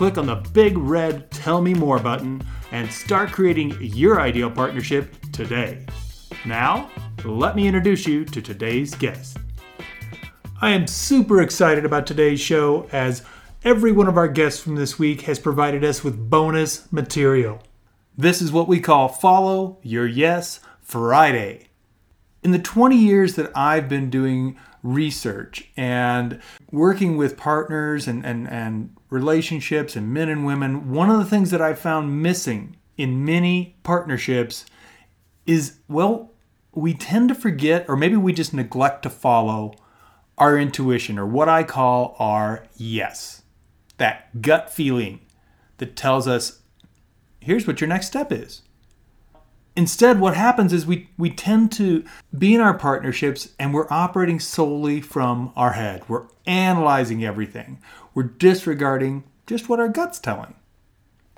click on the big red Tell Me More button, and start creating your ideal partnership today. Now, let me introduce you to today's guest. I am super excited about today's show as every one of our guests from this week has provided us with bonus material. This is what we call Follow Your Yes Friday. In the 20 years that I've been doing research and working with partners and, and, and relationships and men and women, one of the things that I've found missing in many partnerships is, well, we tend to forget, or maybe we just neglect to follow our intuition, or what I call our yes. That gut feeling that tells us, here's what your next step is. Instead, what happens is we, we tend to be in our partnerships and we're operating solely from our head. We're analyzing everything, we're disregarding just what our gut's telling.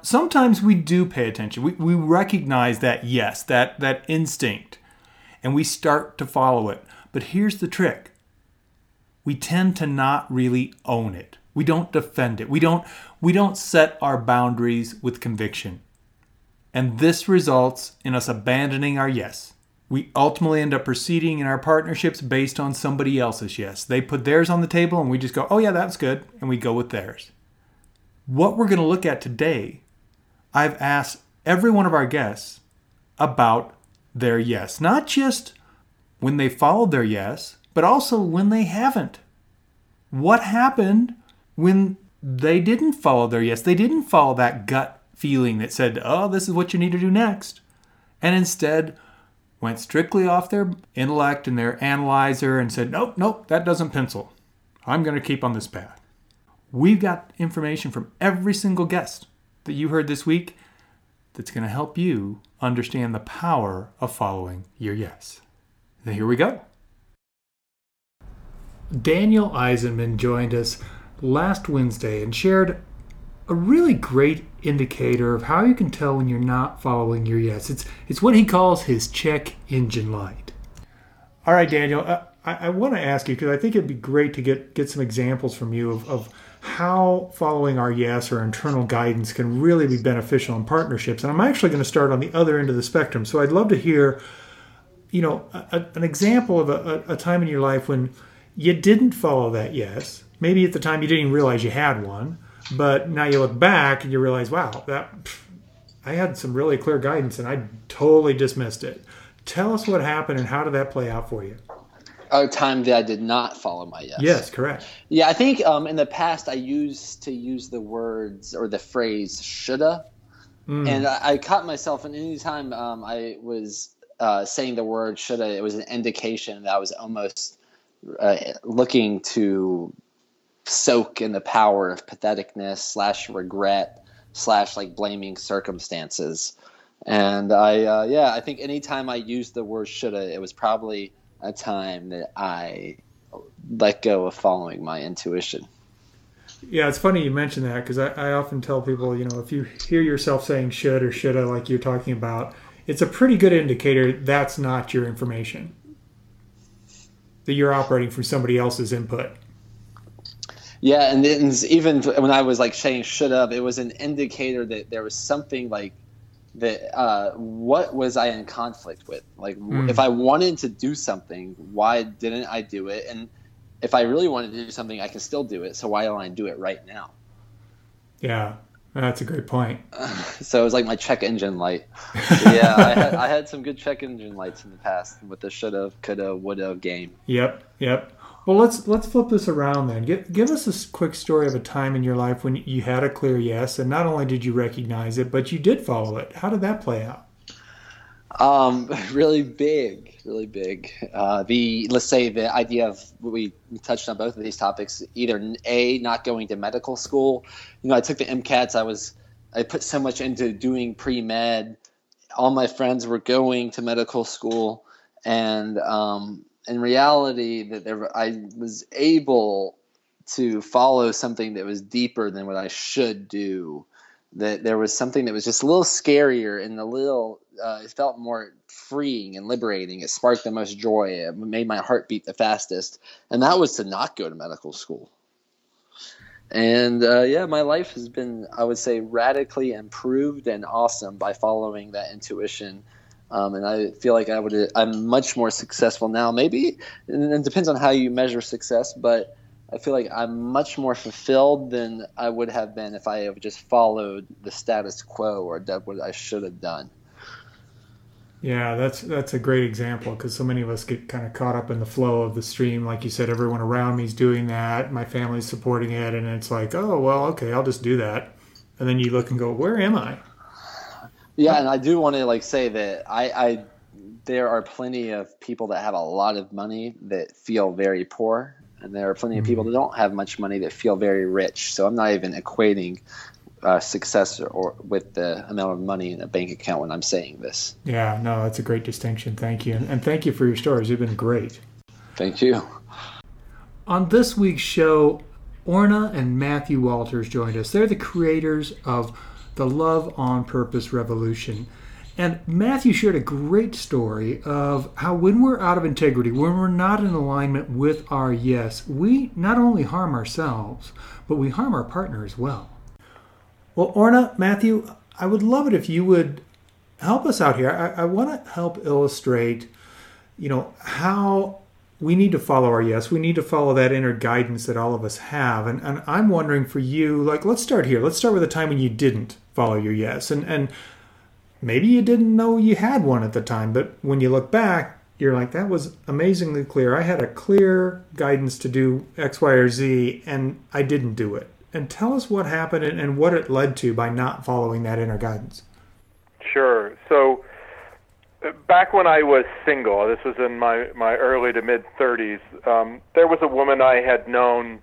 Sometimes we do pay attention. We, we recognize that yes, that, that instinct, and we start to follow it. But here's the trick we tend to not really own it. We don't defend it. We don't we don't set our boundaries with conviction. And this results in us abandoning our yes. We ultimately end up proceeding in our partnerships based on somebody else's yes. They put theirs on the table and we just go, "Oh yeah, that's good," and we go with theirs. What we're going to look at today, I've asked every one of our guests about their yes, not just when they followed their yes, but also when they haven't. What happened when they didn't follow their yes? They didn't follow that gut feeling that said, oh, this is what you need to do next. And instead went strictly off their intellect and their analyzer and said, nope, nope, that doesn't pencil. I'm going to keep on this path. We've got information from every single guest that you heard this week that's going to help you understand the power of following your yes. Now, here we go. Daniel Eisenman joined us last Wednesday and shared a really great indicator of how you can tell when you're not following your yes. It's it's what he calls his check engine light. All right, Daniel, uh, I, I want to ask you because I think it'd be great to get get some examples from you of, of how following our yes or internal guidance can really be beneficial in partnerships. And I'm actually going to start on the other end of the spectrum. So I'd love to hear, you know, a, an example of a, a time in your life when you didn't follow that yes. Maybe at the time you didn't even realize you had one, but now you look back and you realize, wow, that I had some really clear guidance and I totally dismissed it. Tell us what happened and how did that play out for you? A time that I did not follow my yes. Yes, correct. Yeah, I think um, in the past I used to use the words or the phrase shoulda, mm. and I, I, caught myself. And anytime um, I was uh, saying the word shoulda, it was an indication that I was almost uh, looking to soak in the power of patheticness slash regret slash like blaming circumstances. And I, uh, yeah, I think anytime I used the word shoulda, it was probably a time that I let go of following my intuition. Yeah, it's funny you mention that because I, I often tell people, you know, if you hear yourself saying should or shoulda, like you're talking about, it's a pretty good indicator that's not your information that you're operating from somebody else's input. Yeah, and then even when I was like saying should have, it was an indicator that there was something like that. Uh, what was I in conflict with? Like, mm. if I wanted to do something, why didn't I do it? And if I really wanted to do something, I can still do it. So why don't I do it right now? Yeah, that's a great point. so it was like my check engine light. yeah, I had, I had some good check engine lights in the past with the shoulda, coulda, woulda game. Yep, yep. Well, let's let's flip this around then. Give, give us a quick story of a time in your life when you had a clear yes, and not only did you recognize it, but you did follow it. How did that play out? Um, really big, really big. Uh, the let's say the idea of we touched on both of these topics. Either a not going to medical school. You know, I took the MCATs. I was I put so much into doing pre med. All my friends were going to medical school, and um, in reality, that there, I was able to follow something that was deeper than what I should do. That there was something that was just a little scarier and a little, uh, it felt more freeing and liberating. It sparked the most joy. It made my heart beat the fastest. And that was to not go to medical school. And uh, yeah, my life has been, I would say, radically improved and awesome by following that intuition. Um, and I feel like I would, I'm much more successful now. Maybe, and it depends on how you measure success, but I feel like I'm much more fulfilled than I would have been if I have just followed the status quo or done what I should have done. Yeah, that's that's a great example because so many of us get kind of caught up in the flow of the stream. Like you said, everyone around me is doing that. My family's supporting it, and it's like, oh well, okay, I'll just do that. And then you look and go, where am I? Yeah, and I do want to like say that I, I there are plenty of people that have a lot of money that feel very poor, and there are plenty mm-hmm. of people that don't have much money that feel very rich. So I'm not even equating uh, success or with the amount of money in a bank account when I'm saying this. Yeah, no, that's a great distinction. Thank you. And, and thank you for your stories. You've been great. Thank you. On this week's show, Orna and Matthew Walters joined us. They're the creators of the Love on Purpose Revolution. And Matthew shared a great story of how when we're out of integrity, when we're not in alignment with our yes, we not only harm ourselves, but we harm our partner as well. Well, Orna, Matthew, I would love it if you would help us out here. I, I want to help illustrate, you know, how we need to follow our yes. We need to follow that inner guidance that all of us have. And, and I'm wondering for you, like, let's start here. Let's start with a time when you didn't follow your yes. And, and maybe you didn't know you had one at the time, but when you look back, you're like, that was amazingly clear. I had a clear guidance to do X, Y, or Z, and I didn't do it and tell us what happened and, and what it led to by not following that inner guidance. Sure. So uh, back when I was single, this was in my, my early to mid 30s, um, there was a woman I had known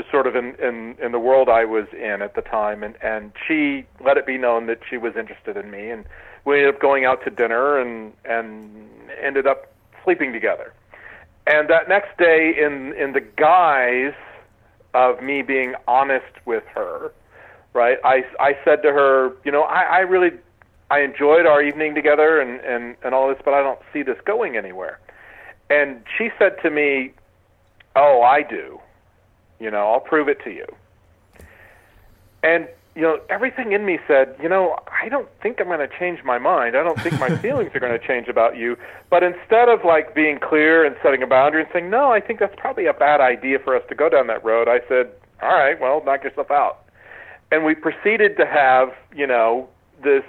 just sort of in, in, in the world I was in at the time, and, and she let it be known that she was interested in me, and we ended up going out to dinner and, and ended up sleeping together. And that next day, in, in the guise of me being honest with her, right? I, I said to her, you know, I, I really I enjoyed our evening together and, and, and all this, but I don't see this going anywhere. And she said to me, Oh, I do. You know, I'll prove it to you. And you know, everything in me said, you know, I don't think I'm going to change my mind. I don't think my feelings are going to change about you. But instead of like being clear and setting a boundary and saying, no, I think that's probably a bad idea for us to go down that road, I said, all right, well, knock yourself out. And we proceeded to have, you know, this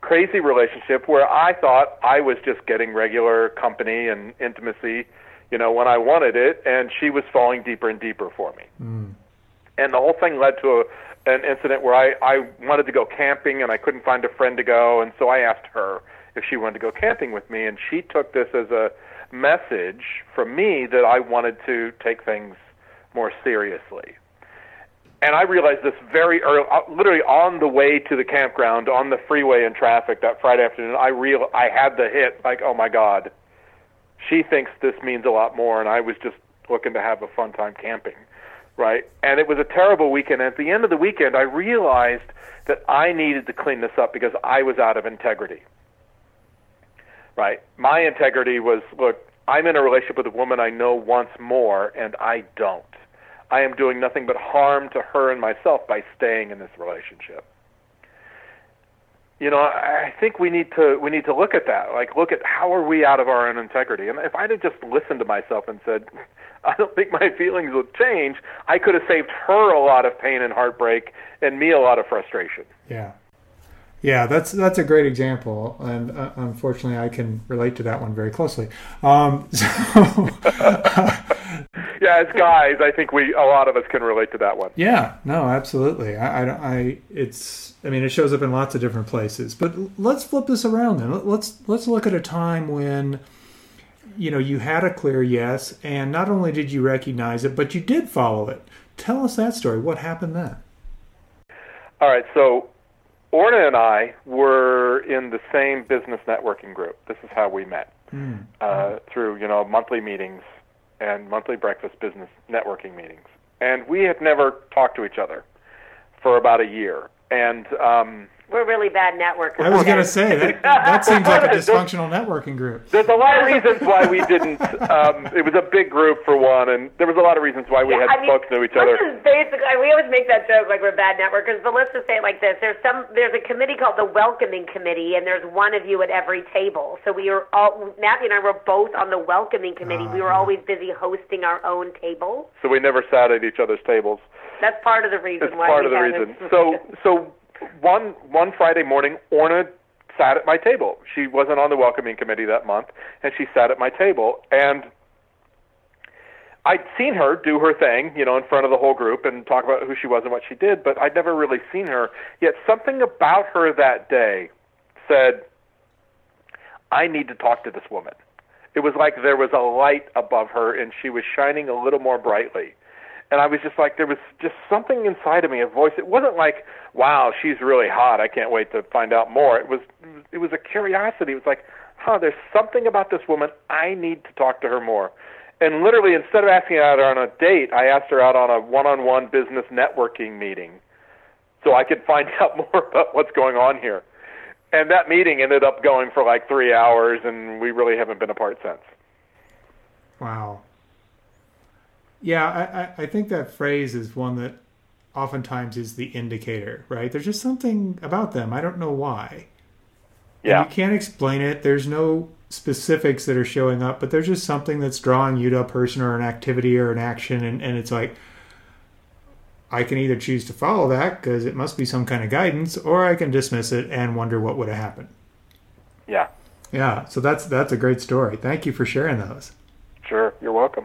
crazy relationship where I thought I was just getting regular company and intimacy, you know, when I wanted it, and she was falling deeper and deeper for me. Mm. And the whole thing led to a an incident where I, I wanted to go camping and I couldn't find a friend to go, and so I asked her if she wanted to go camping with me, and she took this as a message from me that I wanted to take things more seriously. And I realized this very early, uh, literally on the way to the campground, on the freeway in traffic that Friday afternoon. I real, I had the hit, like, oh my God, she thinks this means a lot more, and I was just looking to have a fun time camping right? And it was a terrible weekend. At the end of the weekend, I realized that I needed to clean this up because I was out of integrity, right? My integrity was look, I'm in a relationship with a woman I know wants more, and I don't. I am doing nothing but harm to her and myself by staying in this relationship. You know, I think we need to we need to look at that. Like, look at how are we out of our own integrity? And if I'd have just listened to myself and said, I don't think my feelings would change. I could have saved her a lot of pain and heartbreak, and me a lot of frustration. Yeah, yeah, that's that's a great example, and uh, unfortunately, I can relate to that one very closely. Um, so, as guys, I think we a lot of us can relate to that one. Yeah, no, absolutely. I, I, I, it's, I mean, it shows up in lots of different places. But let's flip this around then. Let's let's look at a time when you know, you had a clear yes, and not only did you recognize it, but you did follow it. Tell us that story. What happened then? All right. So Orna and I were in the same business networking group. This is how we met Mm. uh, through you know monthly meetings and monthly breakfast business networking meetings, and we had never talked to each other for about a year. And um, We're really bad networkers. I was okay? gonna say that that seems like a dysfunctional networking group. there's a lot of reasons why we didn't. Um, it was a big group for one, and there was a lot of reasons why we Yeah, hadn't I mean, spoken to each other. basically, we always make that joke like we're bad networkers, but let's just say it like this: there's some, there's a committee called the Welcoming Committee, and there's one of you at every table. So we were all, Matthew and I were both on the Welcoming Committee. we were always busy hosting our own table. So we never sat at each other's tables. That's part of the reason It's why. part we of the reason. So so one one Friday morning, Orna sat at my table. She wasn't on the welcoming committee that month, and she sat at my table. And I'd seen her do her thing, you know, in front of the whole group and talk about who she was and what she did, but I'd never really seen her. Yet something about her that day said, I need to talk to this woman. It was like there was a light above her and she was shining a little more brightly and I was just like, there was just something inside of me, a voice. It wasn't like, wow, she's really hot. I can't wait to find out more. It was, it was a curiosity. It was like, huh, there's something about this woman. I need to talk to her more. And literally, instead of asking her out on a date, I asked her out on a one-on-one business networking meeting, so I could find out more about what's going on here. And that meeting ended up going for like three hours, and we really haven't been apart since. Wow. Yeah, I, I, think that phrase is one that oftentimes is the indicator, right? There's just something about them. I don't know why. And Yeah. you can't explain it. There's no specifics that are showing up, but there's just something that's drawing you to a person or an activity or an action. And, and it's like, I can either choose to follow that because it must be some kind of guidance, or I can dismiss it and wonder what would have happened. Yeah. Yeah, so that's that's a great story. Thank you for sharing those. Sure. You're welcome.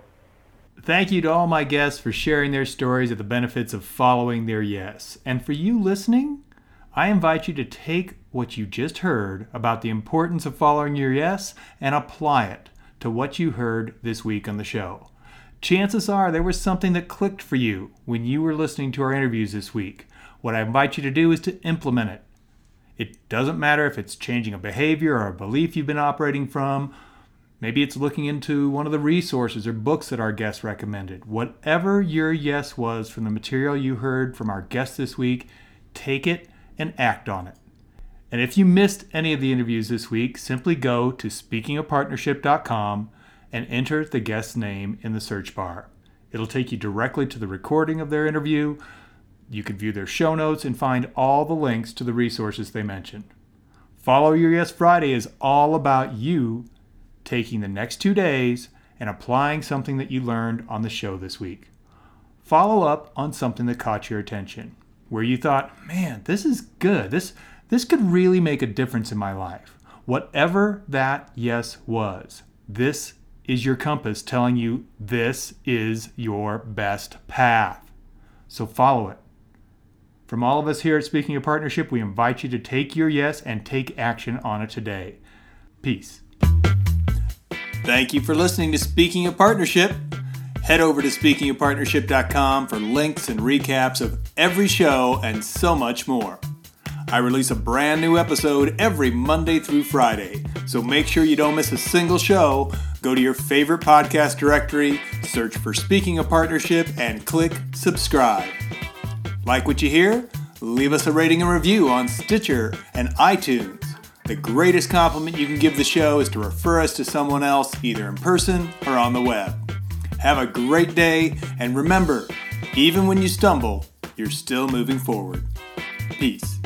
Thank you to all my guests for sharing their stories of the benefits of following their yes. And for you listening, I invite you to take what you just heard about the importance of following your yes and apply it to what you heard this week on the show. Chances are there was something that clicked for you when you were listening to our interviews this week. What I invite you to do is to implement it. It doesn't matter if it's changing a behavior or a belief you've been operating from. Maybe it's looking into one of the resources or books that our guests recommended. Whatever your yes was from the material you heard from our guest this week, take it and act on it. And if you missed any of the interviews this week, simply go to speakingofpartnership.com and enter the guest's name in the search bar. It'll take you directly to the recording of their interview. You can view their show notes and find all the links to the resources they mentioned. Follow Your Yes Friday is all about you taking the next two days and applying something that you learned on the show this week. Follow up on something that caught your attention, where you thought, man, this is good. This, this could really make a difference in my life. Whatever that yes was, this is your compass telling you this is your best path. So follow it. From all of us here at Speaking of Partnership, we invite you to take your yes and take action on it today. Peace. Thank you for listening to Speaking of Partnership. Head over to speakingofpartnership.com for links and recaps of every show and so much more. I release a brand new episode every Monday through Friday, so make sure you don't miss a single show. Go to your favorite podcast directory, search for Speaking of Partnership, and click subscribe. Like what you hear? Leave us a rating and review on Stitcher and iTunes. The greatest compliment you can give the show is to refer us to someone else, either in person or on the web. Have a great day, and remember, even when you stumble, you're still moving forward. Peace.